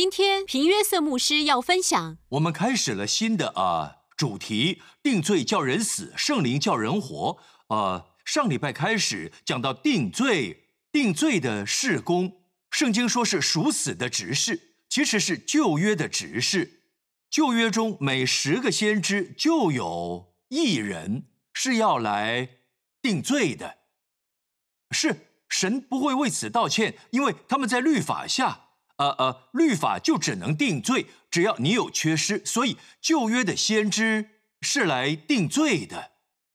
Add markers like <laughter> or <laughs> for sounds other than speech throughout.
今天平约瑟牧师要分享，我们开始了新的啊主题：定罪叫人死，圣灵叫人活。呃，上礼拜开始讲到定罪，定罪的事工，圣经说是属死的执事，其实是旧约的执事。旧约中每十个先知就有一人是要来定罪的，是神不会为此道歉，因为他们在律法下。呃呃，律法就只能定罪，只要你有缺失，所以旧约的先知是来定罪的，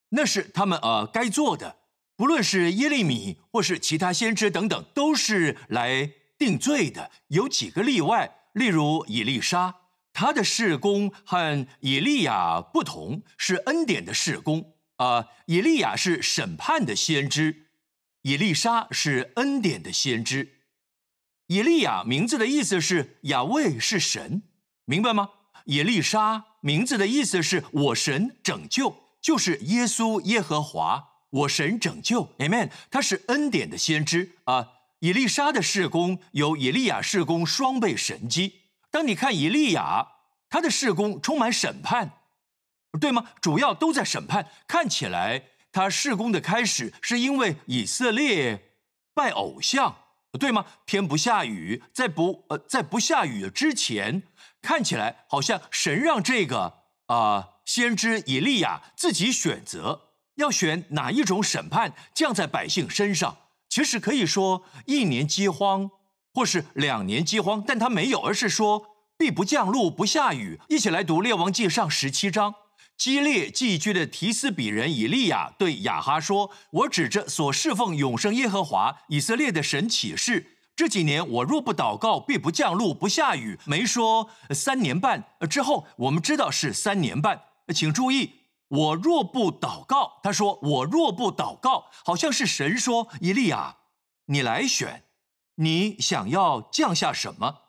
那是他们呃该做的。不论是耶利米或是其他先知等等，都是来定罪的。有几个例外，例如以利沙，他的事工和以利亚不同，是恩典的事工。啊，以利亚是审判的先知，以利沙是恩典的先知。以利亚名字的意思是亚卫是神，明白吗？以利沙名字的意思是我神拯救，就是耶稣耶和华，我神拯救，Amen。他是恩典的先知啊。以利沙的事工有以利亚事工双倍神机。当你看以利亚，他的事工充满审判，对吗？主要都在审判。看起来他事工的开始是因为以色列拜偶像。对吗？天不下雨，在不呃在不下雨之前，看起来好像神让这个啊先知以利亚自己选择要选哪一种审判降在百姓身上。其实可以说一年饥荒或是两年饥荒，但他没有，而是说必不降露不下雨。一起来读列王记上十七章。激烈寄居的提斯比人以利亚对亚哈说：“我指着所侍奉永生耶和华以色列的神起誓，这几年我若不祷告，必不降露不下雨。没说三年半之后，我们知道是三年半。请注意，我若不祷告，他说我若不祷告，好像是神说以利亚，你来选，你想要降下什么？”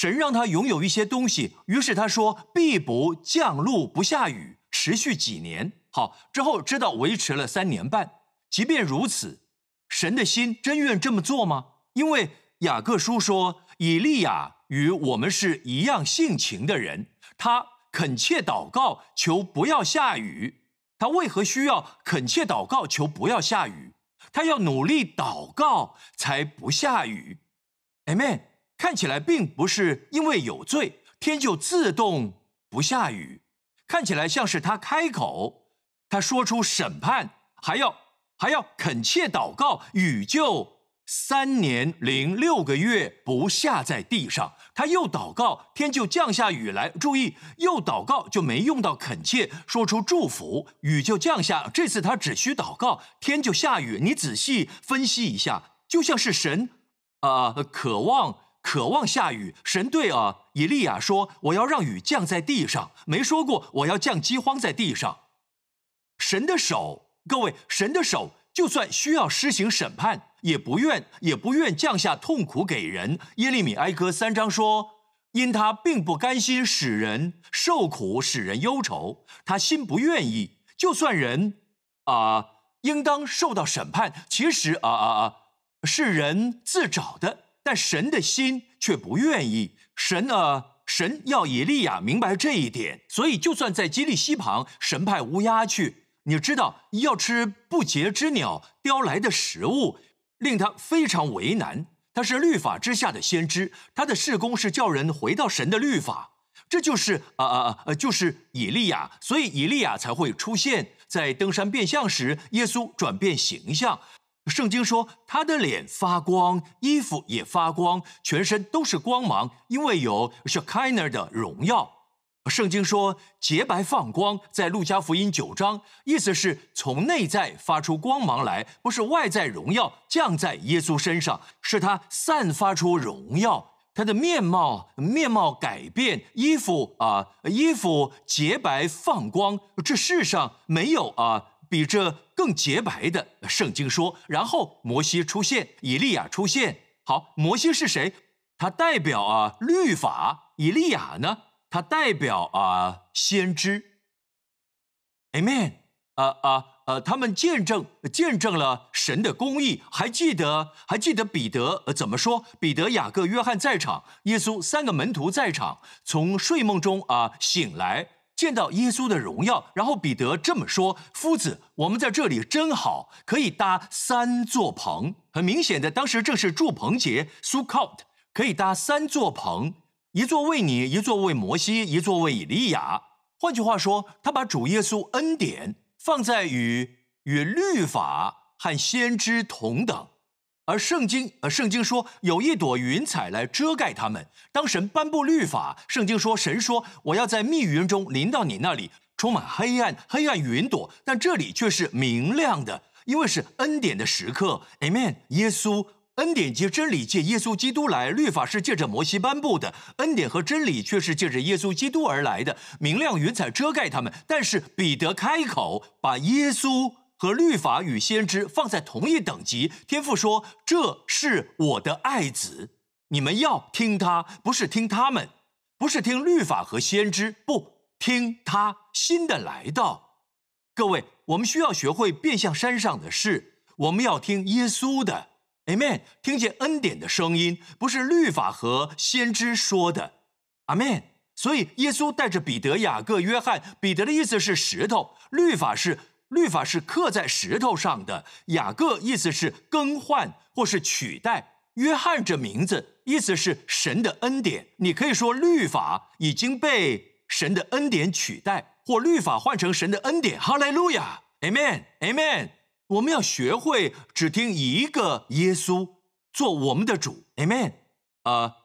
神让他拥有一些东西，于是他说：“必不降露不下雨，持续几年。”好，之后知道维持了三年半。即便如此，神的心真愿这么做吗？因为雅各书说，以利亚与我们是一样性情的人，他恳切祷告求不要下雨。他为何需要恳切祷告求不要下雨？他要努力祷告才不下雨。Amen。看起来并不是因为有罪，天就自动不下雨。看起来像是他开口，他说出审判，还要还要恳切祷告，雨就三年零六个月不下在地上。他又祷告，天就降下雨来。注意，又祷告就没用到恳切，说出祝福，雨就降下。这次他只需祷告，天就下雨。你仔细分析一下，就像是神啊，渴望。渴望下雨，神对啊以利亚说：“我要让雨降在地上。”没说过我要降饥荒在地上。神的手，各位，神的手就算需要施行审判，也不愿也不愿降下痛苦给人。耶利米哀歌三章说：“因他并不甘心使人受苦，使人忧愁，他心不愿意。就算人啊，应当受到审判，其实啊啊啊，是人自找的。”但神的心却不愿意。神呢？神要以利亚明白这一点，所以就算在基利溪旁，神派乌鸦去，你知道要吃不洁之鸟叼来的食物，令他非常为难。他是律法之下的先知，他的事工是叫人回到神的律法。这就是啊啊啊，就是以利亚，所以以利亚才会出现在登山变相时，耶稣转变形象。圣经说，他的脸发光，衣服也发光，全身都是光芒，因为有 Shekinah 的荣耀。圣经说洁白放光，在路加福音九章，意思是从内在发出光芒来，不是外在荣耀降在耶稣身上，是他散发出荣耀，他的面貌面貌改变，衣服啊衣服洁白放光，这世上没有啊。比这更洁白的圣经说，然后摩西出现，以利亚出现。好，摩西是谁？他代表啊律法。以利亚呢？他代表啊先知。Amen。啊啊呃，他们见证见证了神的公义。还记得还记得彼得呃怎么说？彼得、雅各、约翰在场，耶稣三个门徒在场，从睡梦中啊醒来，见到耶稣的荣耀。然后彼得这么说：“夫子，我们在这里真好，可以搭三座棚。很明显的，当时正是祝棚节 （Sukkot），可以搭三座棚，一座为你，一座为摩西，一座为以利亚。换句话说，他把主耶稣恩典。”放在与与律法和先知同等，而圣经呃，圣经说有一朵云彩来遮盖他们。当神颁布律法，圣经说神说我要在密云中临到你那里，充满黑暗，黑暗云朵，但这里却是明亮的，因为是恩典的时刻。Amen，耶稣。恩典及真理借耶稣基督来，律法是借着摩西颁布的，恩典和真理却是借着耶稣基督而来的。明亮云彩遮盖他们，但是彼得开口，把耶稣和律法与先知放在同一等级。天父说：“这是我的爱子，你们要听他，不是听他们，不是听律法和先知，不听他新的来到。”各位，我们需要学会变向山上的事，我们要听耶稣的。Amen，听见恩典的声音，不是律法和先知说的。Amen。所以耶稣带着彼得、雅各、约翰。彼得的意思是石头，律法是律法是刻在石头上的。雅各意思是更换或是取代。约翰这名字意思是神的恩典。你可以说律法已经被神的恩典取代，或律法换成神的恩典。哈利路亚，Amen，Amen。我们要学会只听一个耶稣做我们的主，Amen。啊，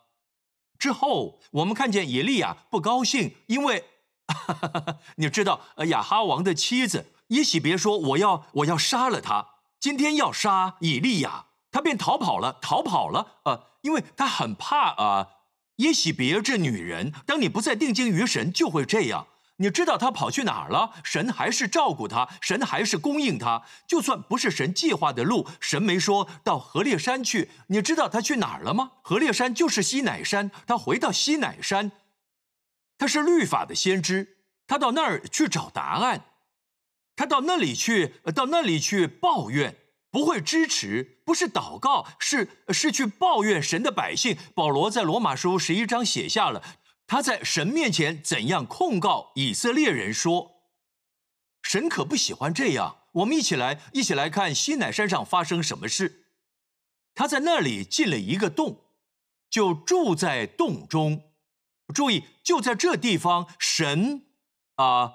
之后我们看见以利亚不高兴，因为 <laughs> 你知道，呃亚哈王的妻子耶喜别说我要我要杀了他，今天要杀以利亚，他便逃跑了，逃跑了。呃，因为他很怕啊，耶喜别这女人，当你不再定睛于神，就会这样。你知道他跑去哪儿了？神还是照顾他，神还是供应他。就算不是神计划的路，神没说到河烈山去。你知道他去哪儿了吗？河烈山就是西乃山，他回到西乃山。他是律法的先知，他到那儿去找答案，他到那里去，到那里去抱怨，不会支持，不是祷告，是是去抱怨神的百姓。保罗在罗马书十一章写下了。他在神面前怎样控告以色列人说：“神可不喜欢这样。”我们一起来，一起来看西乃山上发生什么事。他在那里进了一个洞，就住在洞中。注意，就在这地方，神啊，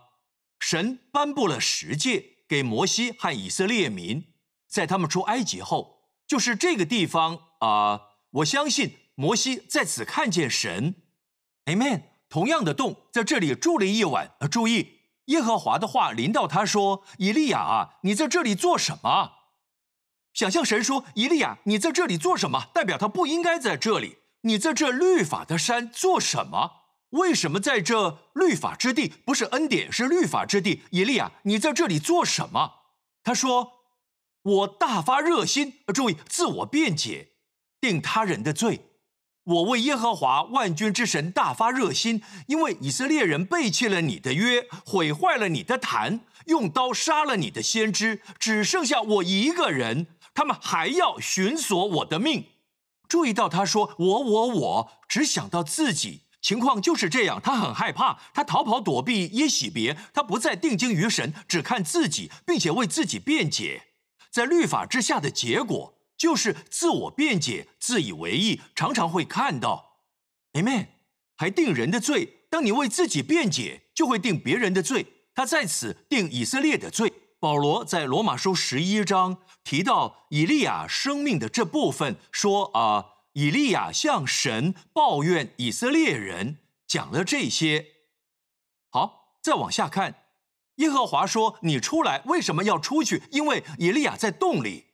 神颁布了十诫给摩西和以色列民，在他们出埃及后，就是这个地方啊。我相信摩西在此看见神。Amen。同样的洞在这里住了一晚。注意，耶和华的话临到他说：“以利亚啊，你在这里做什么？”想象神说：“以利亚，你在这里做什么？”代表他不应该在这里。你在这律法的山做什么？为什么在这律法之地？不是恩典，是律法之地。以利亚，你在这里做什么？他说：“我大发热心。”注意，自我辩解，定他人的罪。我为耶和华万军之神大发热心，因为以色列人背弃了你的约，毁坏了你的坛，用刀杀了你的先知，只剩下我一个人，他们还要寻索我的命。注意到他说我我我，只想到自己，情况就是这样。他很害怕，他逃跑躲避耶喜别，他不再定睛于神，只看自己，并且为自己辩解，在律法之下的结果。就是自我辩解、自以为意，常常会看到，Amen，还定人的罪。当你为自己辩解，就会定别人的罪。他在此定以色列的罪。保罗在罗马书十一章提到以利亚生命的这部分，说啊，以利亚向神抱怨以色列人，讲了这些。好，再往下看，耶和华说：“你出来，为什么要出去？因为以利亚在洞里。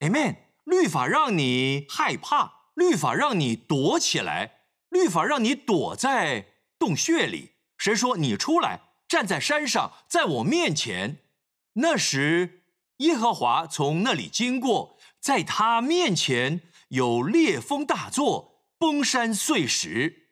”Amen。律法让你害怕，律法让你躲起来，律法让你躲在洞穴里。谁说：“你出来，站在山上，在我面前。”那时，耶和华从那里经过，在他面前有烈风大作，崩山碎石。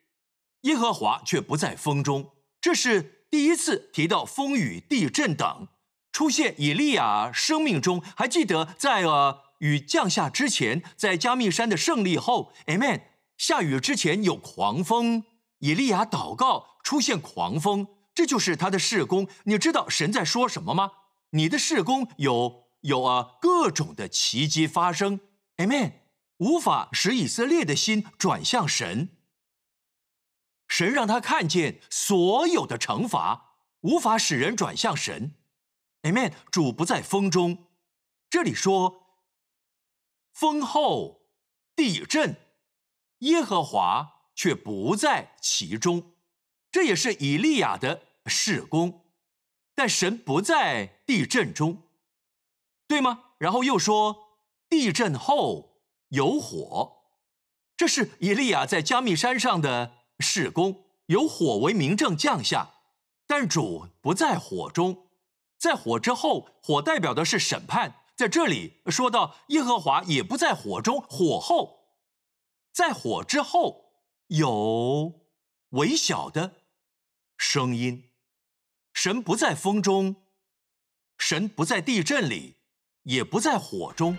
耶和华却不在风中。这是第一次提到风雨、地震等。出现以利亚生命中，还记得在呃雨降下之前，在加密山的胜利后，Amen。下雨之前有狂风，以利亚祷告出现狂风，这就是他的事工。你知道神在说什么吗？你的事工有有啊各种的奇迹发生，Amen。无法使以色列的心转向神，神让他看见所有的惩罚无法使人转向神，Amen。主不在风中，这里说风后地震。耶和华却不在其中，这也是以利亚的事工，但神不在地震中，对吗？然后又说地震后有火，这是以利亚在加密山上的事工，有火为明证降下，但主不在火中，在火之后，火代表的是审判，在这里说到耶和华也不在火中，火后。在火之后有微小的声音，神不在风中，神不在地震里，也不在火中。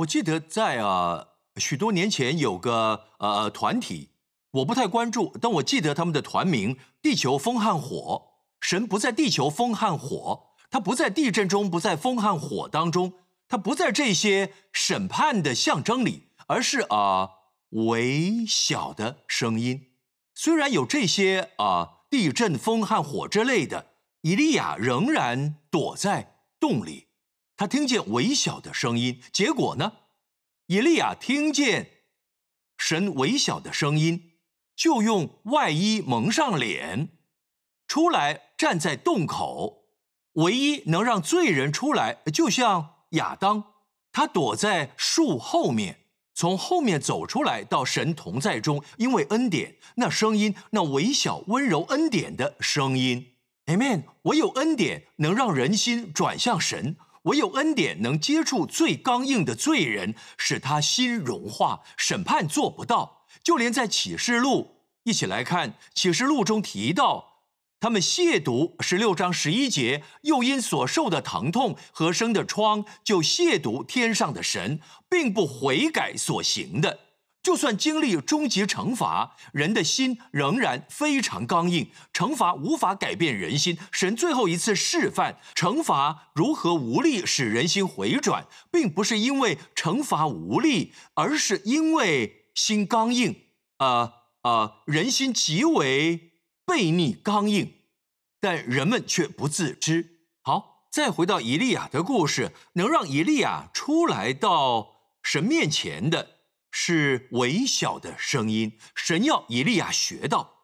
我记得在啊许多年前有个呃团体，我不太关注，但我记得他们的团名“地球风和火”。神不在地球风和火，他不在地震中，不在风和火当中，他不在这些审判的象征里，而是啊微小的声音。虽然有这些啊地震、风和火之类的，以利亚仍然躲在洞里。他听见微小的声音，结果呢？以利亚听见神微小的声音，就用外衣蒙上脸。出来站在洞口，唯一能让罪人出来，就像亚当，他躲在树后面，从后面走出来到神同在中，因为恩典，那声音，那微小温柔恩典的声音，Amen。唯有恩典能让人心转向神，唯有恩典能接触最刚硬的罪人，使他心融化。审判做不到，就连在启示录一起来看，启示录中提到。他们亵渎十六章十一节，又因所受的疼痛和生的疮，就亵渎天上的神，并不悔改所行的。就算经历终极惩罚，人的心仍然非常刚硬。惩罚无法改变人心。神最后一次示范惩罚如何无力使人心回转，并不是因为惩罚无力，而是因为心刚硬。啊啊，人心极为。悖逆刚硬，但人们却不自知。好，再回到以利亚的故事，能让以利亚出来到神面前的是微小的声音。神要以利亚学到。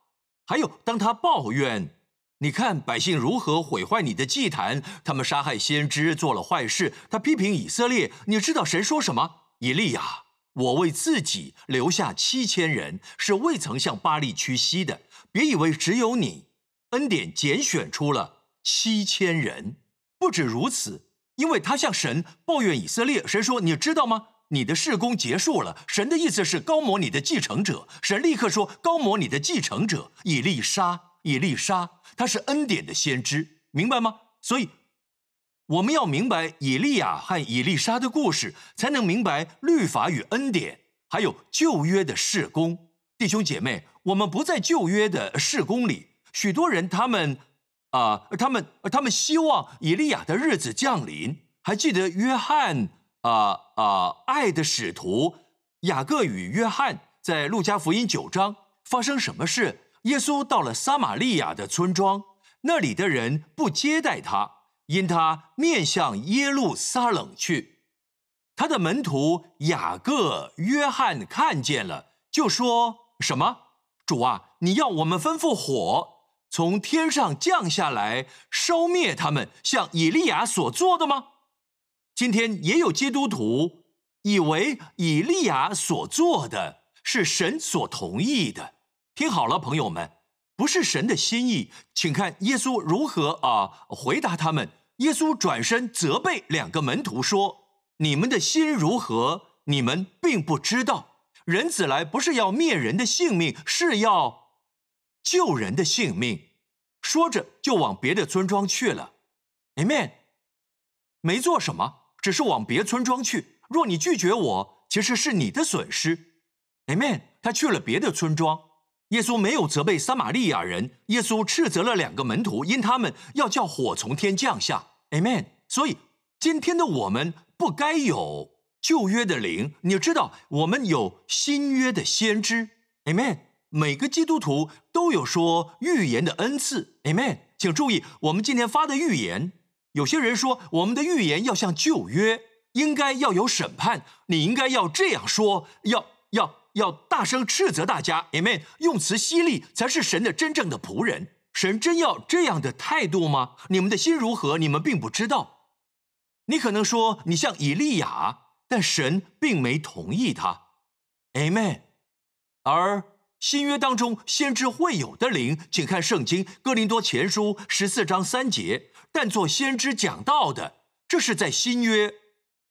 还有，当他抱怨，你看百姓如何毁坏你的祭坛，他们杀害先知，做了坏事。他批评以色列，你知道神说什么？以利亚，我为自己留下七千人，是未曾向巴利屈膝的。别以为只有你，恩典拣选出了七千人。不止如此，因为他向神抱怨以色列，神说：“你知道吗？你的事工结束了。”神的意思是高摩你的继承者。神立刻说：“高摩你的继承者以利沙，以利沙，他是恩典的先知，明白吗？”所以我们要明白以利亚和以利沙的故事，才能明白律法与恩典，还有旧约的事工。弟兄姐妹。我们不在旧约的事工里，许多人他们啊，他们他们希望以利亚的日子降临。还记得约翰啊啊，爱的使徒雅各与约翰在路加福音九章发生什么事？耶稣到了撒玛利亚的村庄，那里的人不接待他，因他面向耶路撒冷去。他的门徒雅各、约翰看见了，就说什么？主啊，你要我们吩咐火从天上降下来烧灭他们，像以利亚所做的吗？今天也有基督徒以为以利亚所做的是神所同意的。听好了，朋友们，不是神的心意。请看耶稣如何啊回答他们。耶稣转身责备两个门徒说：“你们的心如何？你们并不知道。”人子来不是要灭人的性命，是要救人的性命。说着就往别的村庄去了。Amen。没做什么，只是往别村庄去。若你拒绝我，其实是你的损失。Amen。他去了别的村庄。耶稣没有责备撒玛利亚人，耶稣斥责了两个门徒，因他们要叫火从天降下。Amen。所以今天的我们不该有旧约的灵，你知道，我们有新约的先知。Amen。每个基督徒都有说预言的恩赐。Amen。请注意，我们今天发的预言，有些人说我们的预言要像旧约，应该要有审判，你应该要这样说，要要。要大声斥责大家，Amen！用词犀利才是神的真正的仆人。神真要这样的态度吗？你们的心如何？你们并不知道。你可能说你像以利亚，但神并没同意他，Amen。而新约当中先知会有的灵，请看圣经哥林多前书十四章三节。但做先知讲道的，这是在新约，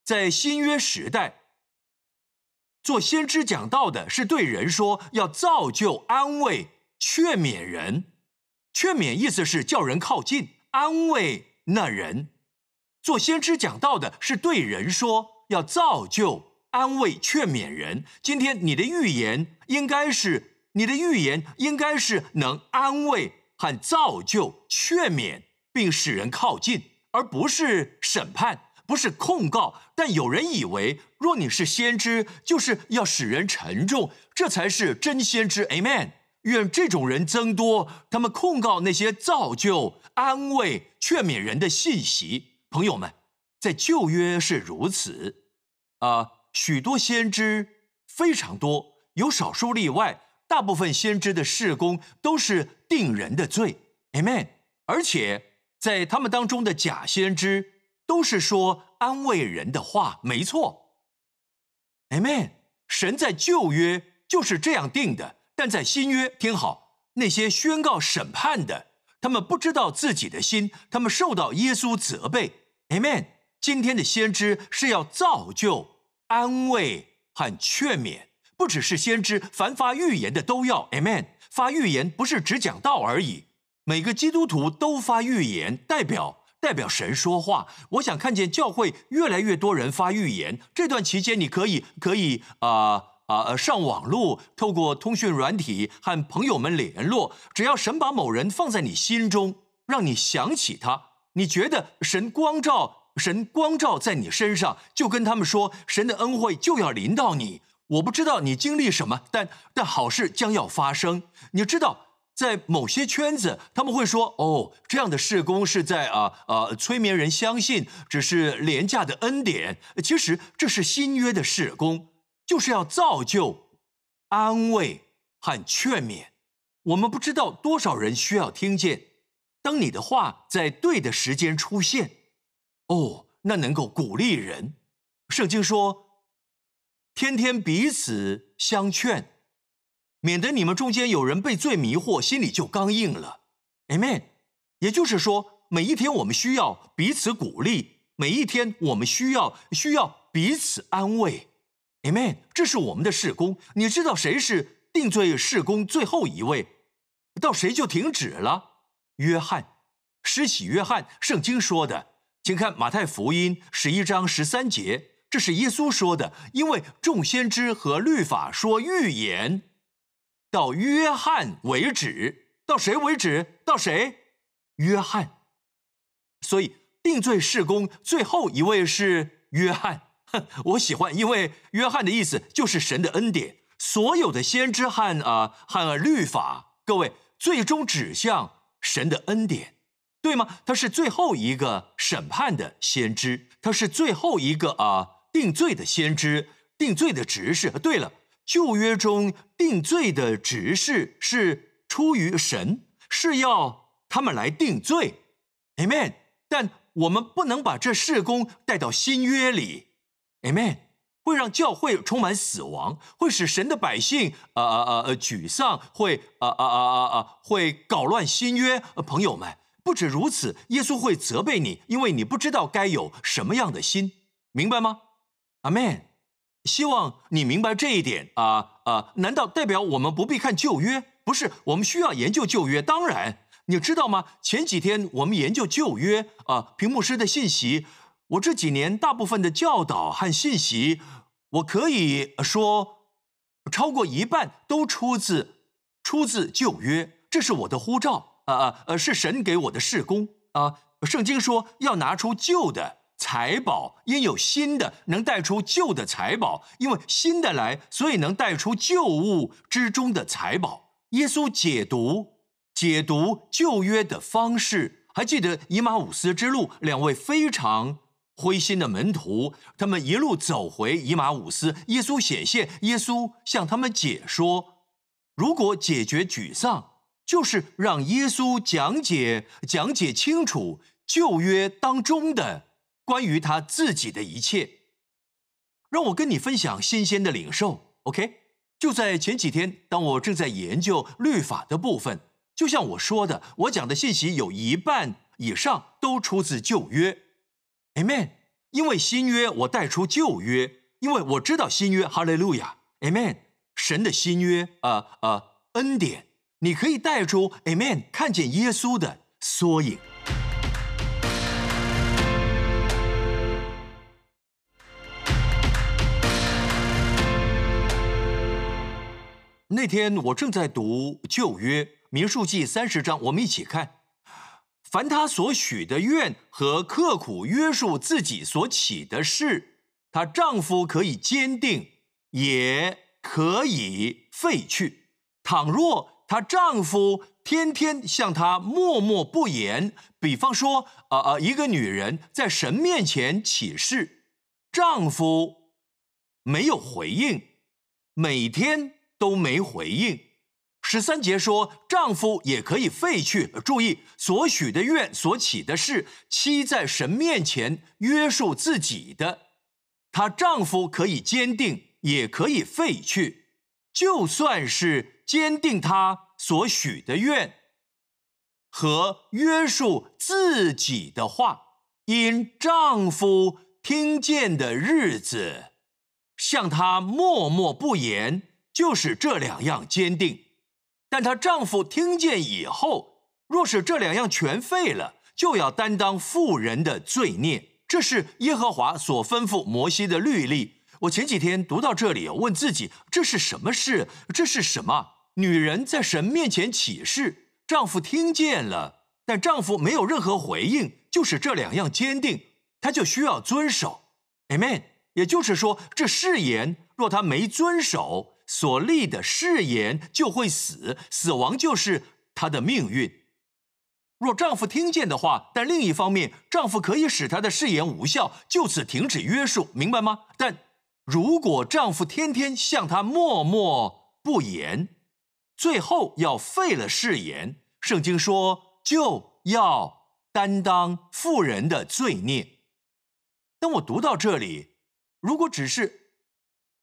在新约时代。做先知讲道的是对人说，要造就、安慰、劝勉人。劝勉意思是叫人靠近，安慰那人。做先知讲道的是对人说，要造就、安慰、劝勉人。今天你的预言应该是，你的预言应该是能安慰和造就、劝勉，并使人靠近，而不是审判。不是控告，但有人以为，若你是先知，就是要使人沉重，这才是真先知。Amen。愿这种人增多，他们控告那些造就、安慰、劝勉人的信息。朋友们，在旧约是如此，啊，许多先知非常多，有少数例外，大部分先知的事工都是定人的罪。Amen。而且在他们当中的假先知。都是说安慰人的话，没错。Amen。神在旧约就是这样定的，但在新约，听好，那些宣告审判的，他们不知道自己的心，他们受到耶稣责备。Amen。今天的先知是要造就、安慰和劝勉，不只是先知，凡发预言的都要。Amen。发预言不是只讲道而已，每个基督徒都发预言，代表。代表神说话，我想看见教会越来越多人发预言。这段期间，你可以可以啊啊上网络，透过通讯软体和朋友们联络。只要神把某人放在你心中，让你想起他，你觉得神光照，神光照在你身上，就跟他们说，神的恩惠就要临到你。我不知道你经历什么，但但好事将要发生。你知道。在某些圈子，他们会说：“哦，这样的事工是在啊啊催眠人相信，只是廉价的恩典。其实这是新约的事工，就是要造就、安慰和劝勉。我们不知道多少人需要听见，当你的话在对的时间出现，哦，那能够鼓励人。圣经说，天天彼此相劝。”免得你们中间有人被罪迷惑，心里就刚硬了，Amen。也就是说，每一天我们需要彼此鼓励，每一天我们需要需要彼此安慰，Amen。这是我们的事工。你知道谁是定罪事工最后一位？到谁就停止了？约翰，施洗约翰。圣经说的，请看马太福音十一章十三节，这是耶稣说的。因为众先知和律法说预言。到约翰为止，到谁为止？到谁？约翰。所以定罪事工最后一位是约翰。我喜欢，因为约翰的意思就是神的恩典。所有的先知和啊和律法，各位最终指向神的恩典，对吗？他是最后一个审判的先知，他是最后一个啊定罪的先知，定罪的执事。对了。旧约中定罪的执事是出于神，是要他们来定罪，Amen。但我们不能把这事工带到新约里，Amen。会让教会充满死亡，会使神的百姓啊啊啊呃沮丧，会啊啊啊啊啊会搞乱新约。朋友们，不止如此，耶稣会责备你，因为你不知道该有什么样的心，明白吗？Amen。希望你明白这一点啊啊！难道代表我们不必看旧约？不是，我们需要研究旧约。当然，你知道吗？前几天我们研究旧约啊，屏幕师的信息，我这几年大部分的教导和信息，我可以说超过一半都出自出自旧约。这是我的呼召啊啊呃，是神给我的事工啊。圣经说要拿出旧的。财宝因有新的，能带出旧的财宝；因为新的来，所以能带出旧物之中的财宝。耶稣解读解读旧约的方式，还记得以马五斯之路两位非常灰心的门徒，他们一路走回以马五斯，耶稣显现，耶稣向他们解说：如果解决沮丧，就是让耶稣讲解讲解清楚旧约当中的。关于他自己的一切，让我跟你分享新鲜的领受。OK，就在前几天，当我正在研究律法的部分，就像我说的，我讲的信息有一半以上都出自旧约。Amen。因为新约我带出旧约，因为我知道新约。哈利路亚。Amen。神的新约，呃呃，恩典，你可以带出 Amen，看见耶稣的缩影。那天我正在读旧约民数记三十章，我们一起看。凡他所许的愿和刻苦约束自己所起的事，她丈夫可以坚定，也可以废去。倘若她丈夫天天向她默默不言，比方说，啊啊，一个女人在神面前起誓，丈夫没有回应，每天。都没回应。十三节说，丈夫也可以废去。注意，所许的愿，所起的事，妻在神面前约束自己的，她丈夫可以坚定，也可以废去。就算是坚定她所许的愿和约束自己的话，因丈夫听见的日子，向她默默不言。就是这两样坚定，但她丈夫听见以后，若是这两样全废了，就要担当妇人的罪孽。这是耶和华所吩咐摩西的律例。我前几天读到这里，问自己这是什么事？这是什么？女人在神面前起誓，丈夫听见了，但丈夫没有任何回应，就是这两样坚定，她就需要遵守。Amen。也就是说，这誓言若她没遵守。所立的誓言就会死，死亡就是她的命运。若丈夫听见的话，但另一方面，丈夫可以使她的誓言无效，就此停止约束，明白吗？但如果丈夫天天向她默默不言，最后要废了誓言，圣经说就要担当妇人的罪孽。当我读到这里，如果只是。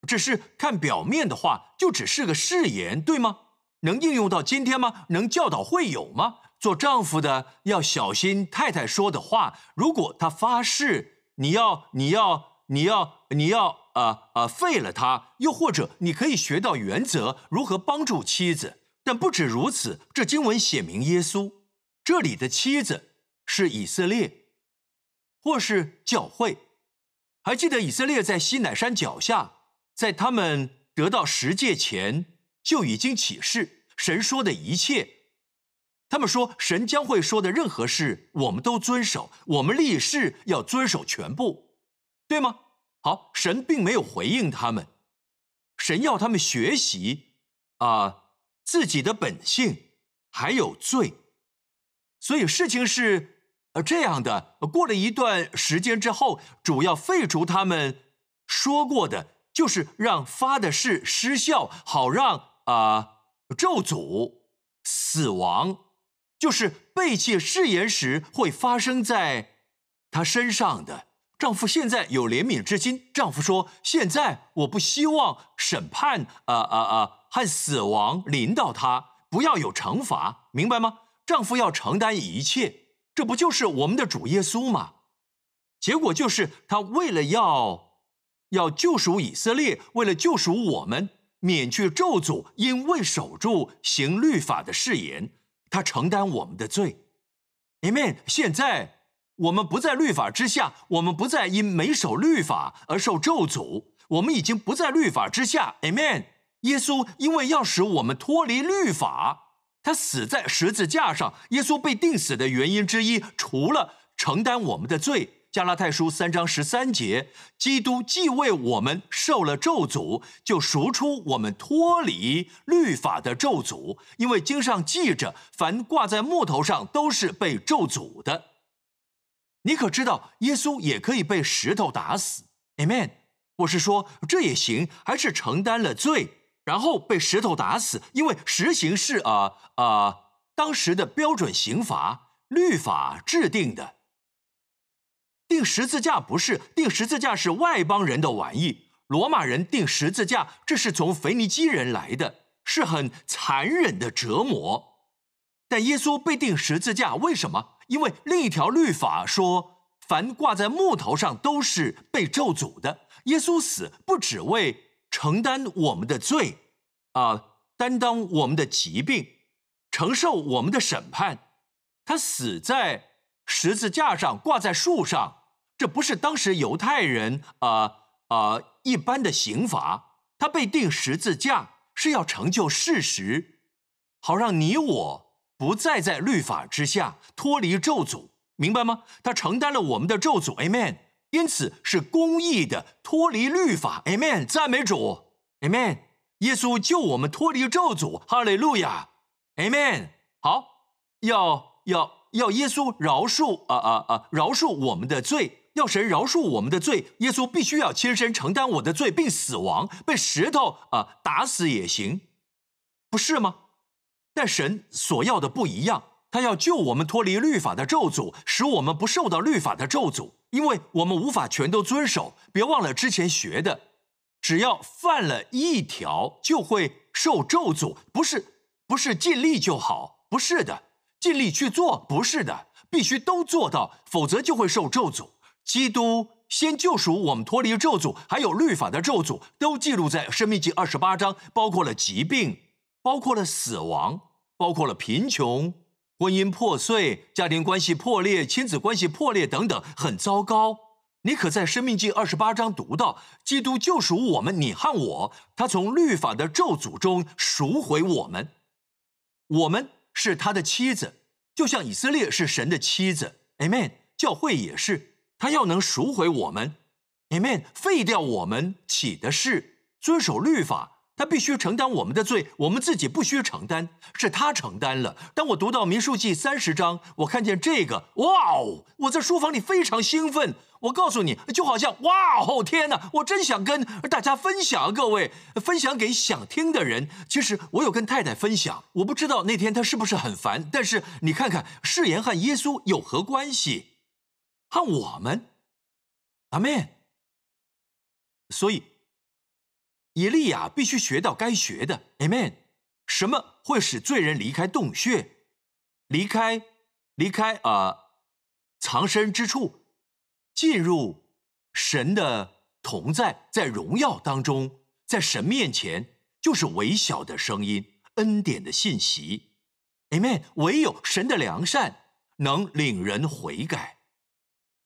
只是看表面的话，就只是个誓言，对吗？能应用到今天吗？能教导会友吗？做丈夫的要小心太太说的话。如果他发誓，你要，你要，你要，你要，啊啊，废了他。又或者，你可以学到原则，如何帮助妻子。但不止如此，这经文写明耶稣这里的妻子是以色列，或是教会。还记得以色列在西乃山脚下？在他们得到十诫前就已经启示神说的一切，他们说神将会说的任何事，我们都遵守，我们立誓要遵守全部，对吗？好，神并没有回应他们，神要他们学习啊自己的本性还有罪，所以事情是呃这样的。过了一段时间之后，主要废除他们说过的。就是让发的誓失效，好让啊咒诅死亡，就是背弃誓言时会发生在他身上的。丈夫现在有怜悯之心，丈夫说：“现在我不希望审判啊啊啊和死亡临到他，不要有惩罚，明白吗？”丈夫要承担一切，这不就是我们的主耶稣吗？结果就是他为了要。要救赎以色列，为了救赎我们，免去咒诅，因未守住行律法的誓言，他承担我们的罪。Amen。现在我们不在律法之下，我们不再因没守律法而受咒诅，我们已经不在律法之下。Amen。耶稣因为要使我们脱离律法，他死在十字架上。耶稣被钉死的原因之一，除了承担我们的罪。加拉太书三章十三节，基督既为我们受了咒诅，就赎出我们脱离律法的咒诅。因为经上记着，凡挂在木头上都是被咒诅的。你可知道，耶稣也可以被石头打死？Amen。我是说，这也行，还是承担了罪，然后被石头打死？因为实行是啊啊，当时的标准刑罚，律法制定的。钉十字架不是钉十字架，是外邦人的玩意。罗马人钉十字架，这是从腓尼基人来的，是很残忍的折磨。但耶稣被钉十字架，为什么？因为另一条律法说，凡挂在木头上都是被咒诅的。耶稣死不只为承担我们的罪，啊，担当我们的疾病，承受我们的审判。他死在十字架上，挂在树上。这不是当时犹太人啊啊一般的刑罚，他被钉十字架是要成就事实，好让你我不再在律法之下脱离咒诅，明白吗？他承担了我们的咒诅，Amen。因此是公义的脱离律法，Amen。赞美主，Amen。耶稣救我们脱离咒诅，哈利路亚，Amen。好，要要要耶稣饶恕啊啊啊，饶恕我们的罪。要神饶恕我们的罪，耶稣必须要亲身承担我的罪，并死亡，被石头啊打死也行，不是吗？但神所要的不一样，他要救我们脱离律法的咒诅，使我们不受到律法的咒诅，因为我们无法全都遵守。别忘了之前学的，只要犯了一条，就会受咒诅，不是不是尽力就好，不是的，尽力去做，不是的，必须都做到，否则就会受咒诅。基督先救赎我们脱离咒诅，还有律法的咒诅，都记录在《生命记》二十八章，包括了疾病，包括了死亡，包括了贫穷、婚姻破碎、家庭关系破裂、亲子关系破裂等等，很糟糕。你可在《生命记》二十八章读到，基督救赎我们，你和我，他从律法的咒诅中赎回我们，我们是他的妻子，就像以色列是神的妻子。Amen。教会也是。他要能赎回我们，Amen，废掉我们起的事，遵守律法，他必须承担我们的罪，我们自己不需承担，是他承担了。当我读到民数记三十章，我看见这个，哇哦！我在书房里非常兴奋。我告诉你，就好像，哇哦，天哪！我真想跟大家分享，各位分享给想听的人。其实我有跟太太分享，我不知道那天她是不是很烦，但是你看看誓言和耶稣有何关系？和我们，阿门。所以，以利亚必须学到该学的，阿门。什么会使罪人离开洞穴，离开离开啊藏身之处，进入神的同在，在荣耀当中，在神面前，就是微小的声音，恩典的信息，，Amen。唯有神的良善能领人悔改。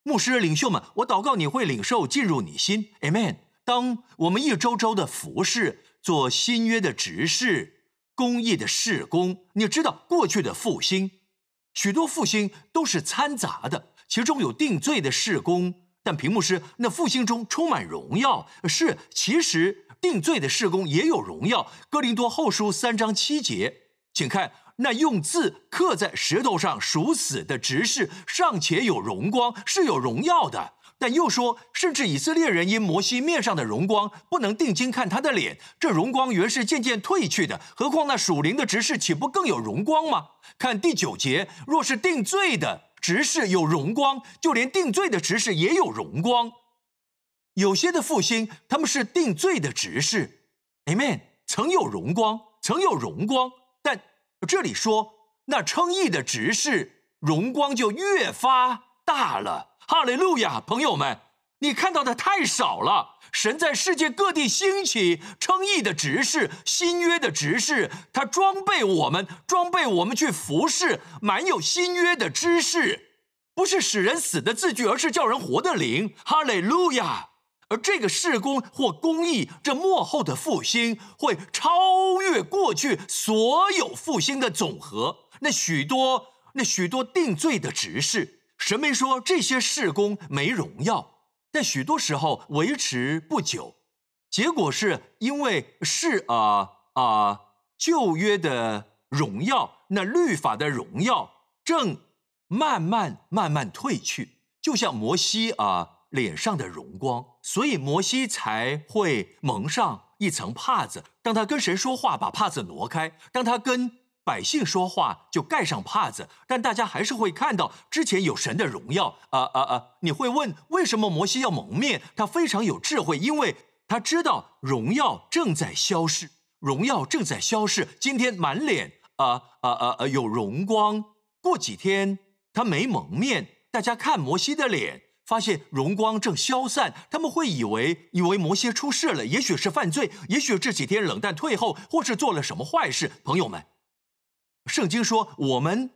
牧师领袖们，我祷告你会领受进入你心，Amen。当我们一周周的服侍，做新约的执事、公益的事工，你知道过去的复兴，许多复兴都是掺杂的，其中有定罪的事工，但屏幕师那复兴中充满荣耀，是其实定罪的事工也有荣耀。哥林多后书三章七节，请看。那用字刻在石头上属死的执事尚且有荣光，是有荣耀的。但又说，甚至以色列人因摩西面上的荣光，不能定睛看他的脸，这荣光原是渐渐褪去的。何况那属灵的执事，岂不更有荣光吗？看第九节，若是定罪的执事有荣光，就连定罪的执事也有荣光。有些的复兴，他们是定罪的执事，Amen，曾有荣光，曾有荣光。这里说，那称义的执事荣光就越发大了。哈利路亚，朋友们，你看到的太少了。神在世界各地兴起称义的执事，新约的执事，他装备我们，装备我们去服侍，满有新约的知识，不是使人死的字句，而是叫人活的灵。哈利路亚！而这个事工或公义，这幕后的复兴，会超越过去所有复兴的总和。那许多、那许多定罪的执事，神没说这些事工没荣耀。但许多时候维持不久，结果是因为是啊啊旧约的荣耀，那律法的荣耀正慢慢慢慢褪去，就像摩西啊脸上的荣光，所以摩西才会蒙上一层帕子。当他跟神说话，把帕子挪开；当他跟百姓说话就盖上帕子，但大家还是会看到之前有神的荣耀。啊啊啊！你会问为什么摩西要蒙面？他非常有智慧，因为他知道荣耀正在消逝，荣耀正在消逝。今天满脸啊啊啊啊有荣光，过几天他没蒙面，大家看摩西的脸，发现荣光正消散，他们会以为以为摩西出事了，也许是犯罪，也许这几天冷淡退后，或是做了什么坏事。朋友们。圣经说：“我们，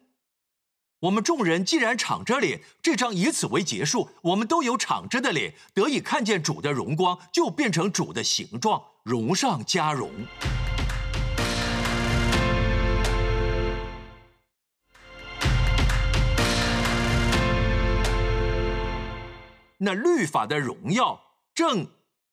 我们众人既然敞着脸，这章以此为结束。我们都有敞着的脸，得以看见主的荣光，就变成主的形状，荣上加荣。那律法的荣耀正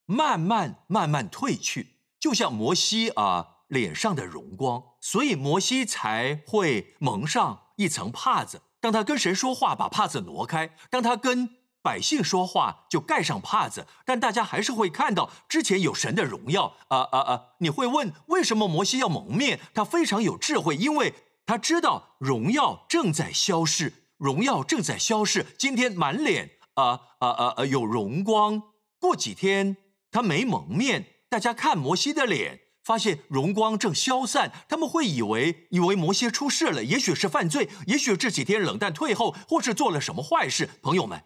慢慢慢慢褪去，就像摩西啊。”脸上的荣光，所以摩西才会蒙上一层帕子。当他跟神说话，把帕子挪开；当他跟百姓说话，就盖上帕子。但大家还是会看到之前有神的荣耀。啊啊啊！你会问为什么摩西要蒙面？他非常有智慧，因为他知道荣耀正在消逝，荣耀正在消逝。今天满脸啊啊啊啊有荣光，过几天他没蒙面，大家看摩西的脸。发现荣光正消散，他们会以为以为摩西出事了，也许是犯罪，也许这几天冷淡退后，或是做了什么坏事。朋友们，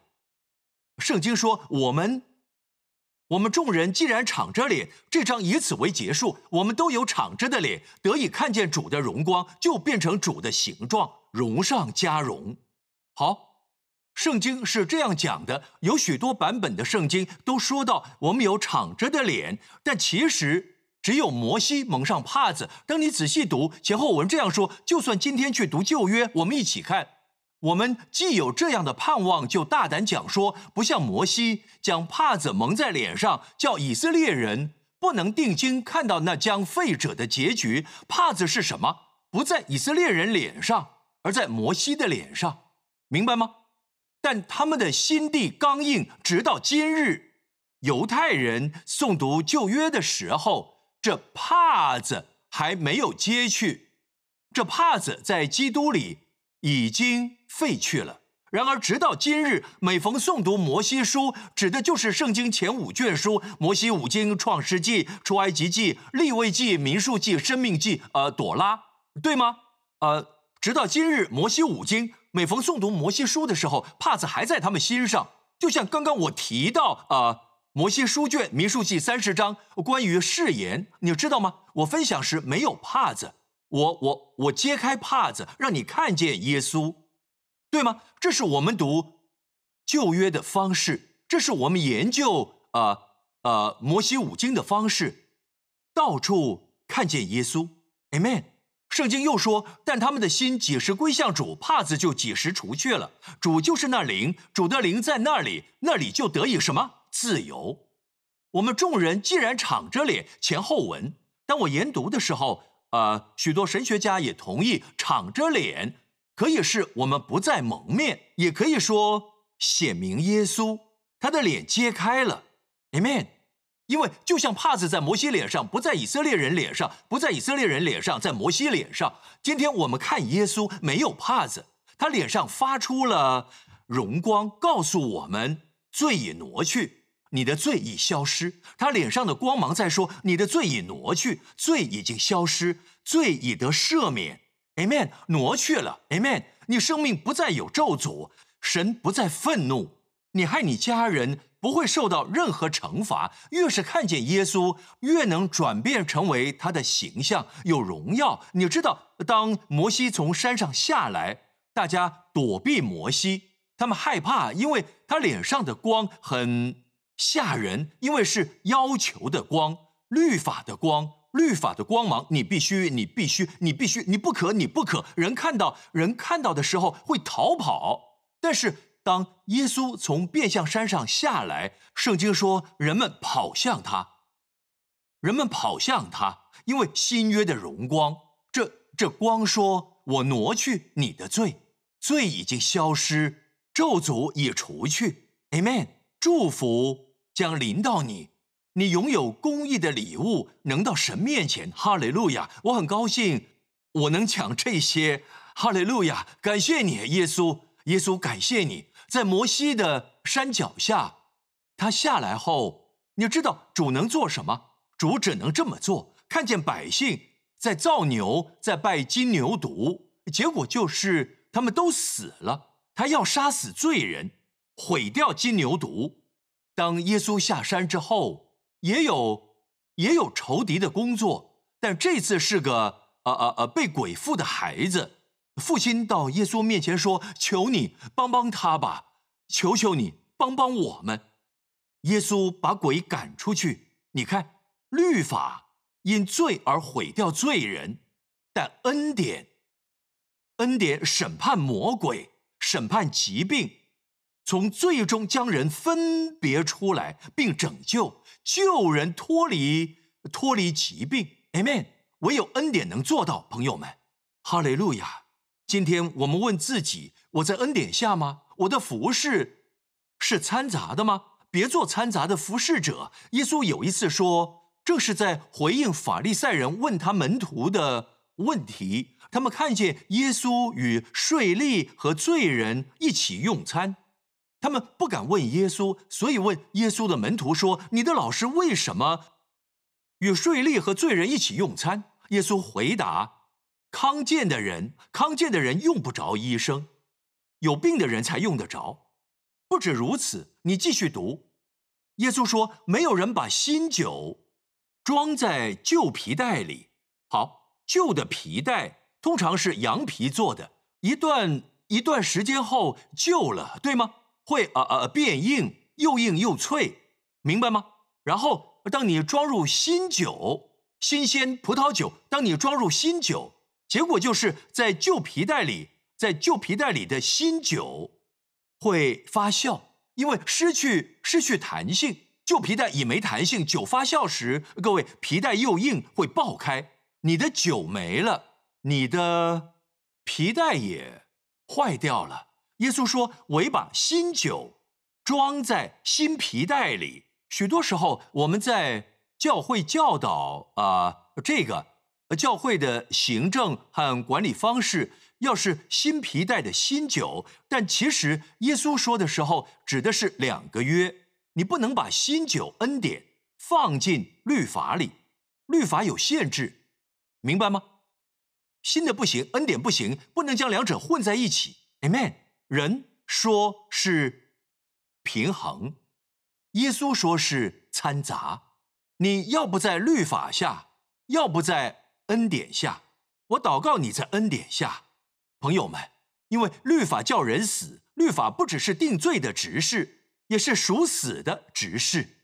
圣经说我们我们众人既然敞着脸，这章以此为结束。我们都有敞着的脸，得以看见主的荣光，就变成主的形状，荣上加荣。好，圣经是这样讲的。有许多版本的圣经都说到我们有敞着的脸，但其实。只有摩西蒙上帕子。当你仔细读前后文这样说，就算今天去读旧约，我们一起看，<laughs> 我们既有这样的盼望，就大胆讲说，不像摩西将帕子蒙在脸上，叫以色列人不能定睛看到那将废者的结局。帕子是什么？不在以色列人脸上，而在摩西的脸上，明白吗？但他们的心地刚硬，直到今日，犹太人诵读旧约的时候。这帕子还没有揭去，这帕子在基督里已经废去了。然而，直到今日，每逢诵读摩西书，指的就是圣经前五卷书：摩西五经、创世纪、出埃及记、立位记、民数记、生命记，呃，朵拉，对吗？呃，直到今日，摩西五经每逢诵读摩西书的时候，帕子还在他们心上，就像刚刚我提到啊。摩西书卷民数记三十章关于誓言，你知道吗？我分享时没有帕子，我我我揭开帕子，让你看见耶稣，对吗？这是我们读旧约的方式，这是我们研究啊啊摩西五经的方式，到处看见耶稣，Amen。圣经又说，但他们的心几时归向主，帕子就几时除去了。主就是那灵，主的灵在那里，那里就得以什么？自由，我们众人既然敞着脸，前后文。当我研读的时候，呃，许多神学家也同意，敞着脸可以是我们不再蒙面，也可以说显明耶稣，他的脸揭开了，Amen。因为就像帕子在摩西脸上，不在以色列人脸上，不在以色列人脸上，在摩西脸上。今天我们看耶稣没有帕子，他脸上发出了荣光，告诉我们罪已挪去。你的罪已消失，他脸上的光芒在说：你的罪已挪去，罪已经消失，罪已得赦免。Amen，挪去了。Amen，你生命不再有咒诅，神不再愤怒，你害你家人不会受到任何惩罚。越是看见耶稣，越能转变成为他的形象，有荣耀。你知道，当摩西从山上下来，大家躲避摩西，他们害怕，因为他脸上的光很吓人，因为是要求的光，律法的光。律法的光芒，你必须，你必须，你必须，你不可，你不可。人看到，人看到的时候会逃跑。但是当耶稣从变相山上下来，圣经说人们跑向他，人们跑向他，因为新约的荣光，这这光说：“我挪去你的罪，罪已经消失，咒诅已除去。”Amen，祝福将临到你。你拥有公义的礼物，能到神面前，哈利路亚！我很高兴，我能抢这些，哈利路亚！感谢你，耶稣，耶稣，感谢你，在摩西的山脚下，他下来后，你知道主能做什么？主只能这么做。看见百姓在造牛，在拜金牛犊，结果就是他们都死了。他要杀死罪人，毁掉金牛犊。当耶稣下山之后。也有也有仇敌的工作，但这次是个呃呃呃被鬼附的孩子。父亲到耶稣面前说：“求你帮帮他吧，求求你帮帮我们。”耶稣把鬼赶出去。你看，律法因罪而毁掉罪人，但恩典，恩典审判魔鬼，审判疾病。从最终将人分别出来，并拯救救人脱离脱离疾病，Amen。唯有恩典能做到，朋友们，哈利路亚。今天我们问自己：我在恩典下吗？我的服饰是掺杂的吗？别做掺杂的服侍者。耶稣有一次说，这是在回应法利赛人问他门徒的问题。他们看见耶稣与税吏和罪人一起用餐。他们不敢问耶稣，所以问耶稣的门徒说：“你的老师为什么与税吏和罪人一起用餐？”耶稣回答：“康健的人，康健的人用不着医生，有病的人才用得着。不止如此，你继续读。耶稣说：没有人把新酒装在旧皮袋里。好，旧的皮袋通常是羊皮做的，一段一段时间后旧了，对吗？”会啊啊变硬，又硬又脆，明白吗？然后当你装入新酒，新鲜葡萄酒，当你装入新酒，结果就是在旧皮带里，在旧皮带里的新酒会发酵，因为失去失去弹性，旧皮带已没弹性，酒发酵时，各位皮带又硬会爆开，你的酒没了，你的皮带也坏掉了。耶稣说：“我把新酒装在新皮带里。”许多时候，我们在教会教导啊，这个教会的行政和管理方式，要是新皮带的新酒。但其实耶稣说的时候，指的是两个约。你不能把新酒恩典放进律法里，律法有限制，明白吗？新的不行，恩典不行，不能将两者混在一起。Amen。人说是平衡，耶稣说是掺杂。你要不在律法下，要不在恩典下。我祷告你在恩典下，朋友们，因为律法叫人死，律法不只是定罪的执事，也是属死的执事。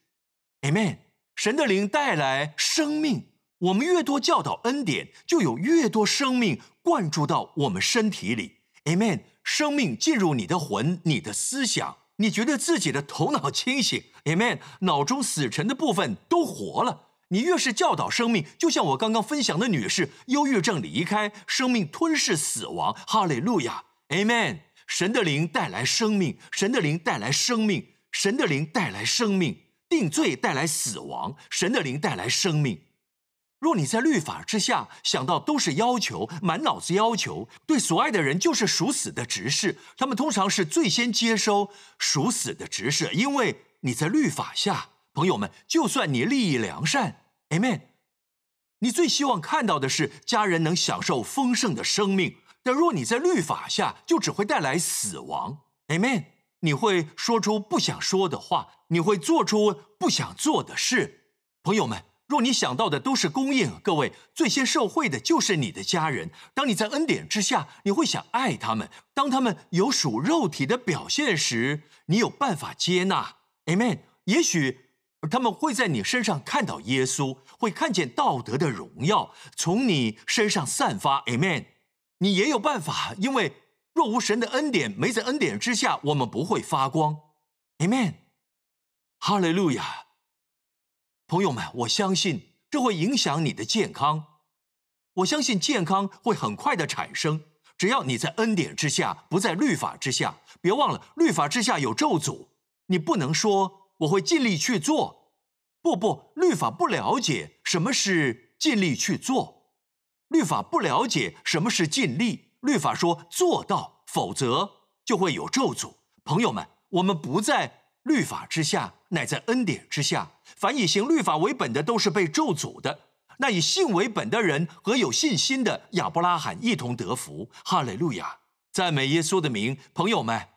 Amen。神的灵带来生命，我们越多教导恩典，就有越多生命灌注到我们身体里。Amen。生命进入你的魂，你的思想，你觉得自己的头脑清醒，Amen。脑中死沉的部分都活了。你越是教导生命，就像我刚刚分享的女士，忧郁症离开，生命吞噬死亡，哈利路亚，Amen。神的灵带来生命，神的灵带来生命，神的灵带来生命，定罪带来死亡，神的灵带来生命。若你在律法之下想到都是要求，满脑子要求，对所爱的人就是属死的执事。他们通常是最先接收属死的执事，因为你在律法下，朋友们，就算你利益良善，Amen，你最希望看到的是家人能享受丰盛的生命。但若你在律法下，就只会带来死亡，Amen。你会说出不想说的话，你会做出不想做的事。朋友们，若你想到的都是供应，各位最先受惠的就是你的家人。当你在恩典之下，你会想爱他们；当他们有属肉体的表现时，你有办法接纳。Amen。也许他们会在你身上看到耶稣，会看见道德的荣耀从你身上散发。Amen。你也有办法，因为若无神的恩典，没在恩典之下，我们不会发光。Amen。哈利路亚。朋友们，我相信这会影响你的健康。我相信健康会很快的产生，只要你在恩典之下，不在律法之下。别忘了，律法之下有咒诅，你不能说我会尽力去做。不不，律法不了解什么是尽力去做，律法不了解什么是尽力。律法说做到，否则就会有咒诅。朋友们，我们不在。律法之下，乃在恩典之下。凡以行律法为本的，都是被咒诅的。那以信为本的人和有信心的亚伯拉罕一同得福。哈利路亚，赞美耶稣的名。朋友们，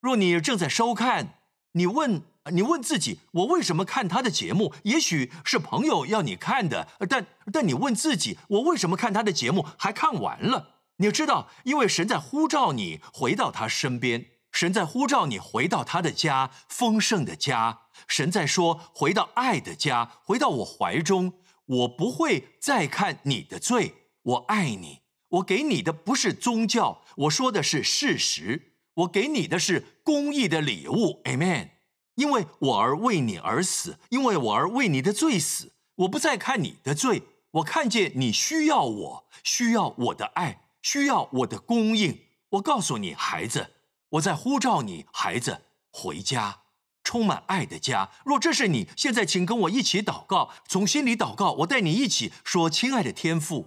若你正在收看，你问你问自己：我为什么看他的节目？也许是朋友要你看的，但但你问自己：我为什么看他的节目还看完了？你知道，因为神在呼召你回到他身边。神在呼召你回到他的家，丰盛的家。神在说：“回到爱的家，回到我怀中。我不会再看你的罪，我爱你。我给你的不是宗教，我说的是事实。我给你的是公益的礼物。Amen。因为我而为你而死，因为我而为你的罪死。我不再看你的罪，我看见你需要我，需要我的爱，需要我的供应。我告诉你，孩子。”我在呼召你，孩子，回家，充满爱的家。若这是你，现在请跟我一起祷告，从心里祷告。我带你一起说：“亲爱的天父，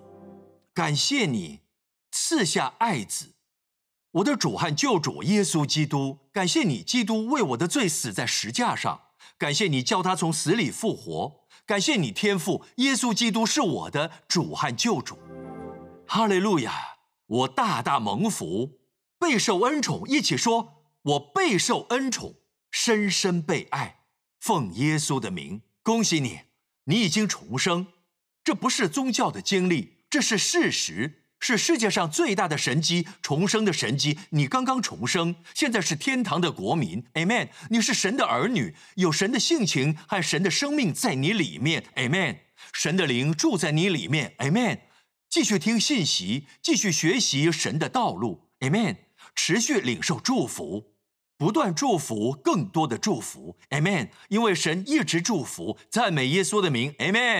感谢你赐下爱子，我的主和救主耶稣基督。感谢你，基督为我的罪死在石架上。感谢你叫他从死里复活。感谢你，天父，耶稣基督是我的主和救主。哈利路亚！我大大蒙福。”备受恩宠，一起说：“我备受恩宠，深深被爱。奉耶稣的名，恭喜你，你已经重生。这不是宗教的经历，这是事实，是世界上最大的神机——重生的神机。你刚刚重生，现在是天堂的国民。Amen。你是神的儿女，有神的性情和神的生命在你里面。Amen。神的灵住在你里面。Amen。继续听信息，继续学习神的道路。Amen。持续领受祝福，不断祝福，更多的祝福，Amen。因为神一直祝福，赞美耶稣的名，Amen。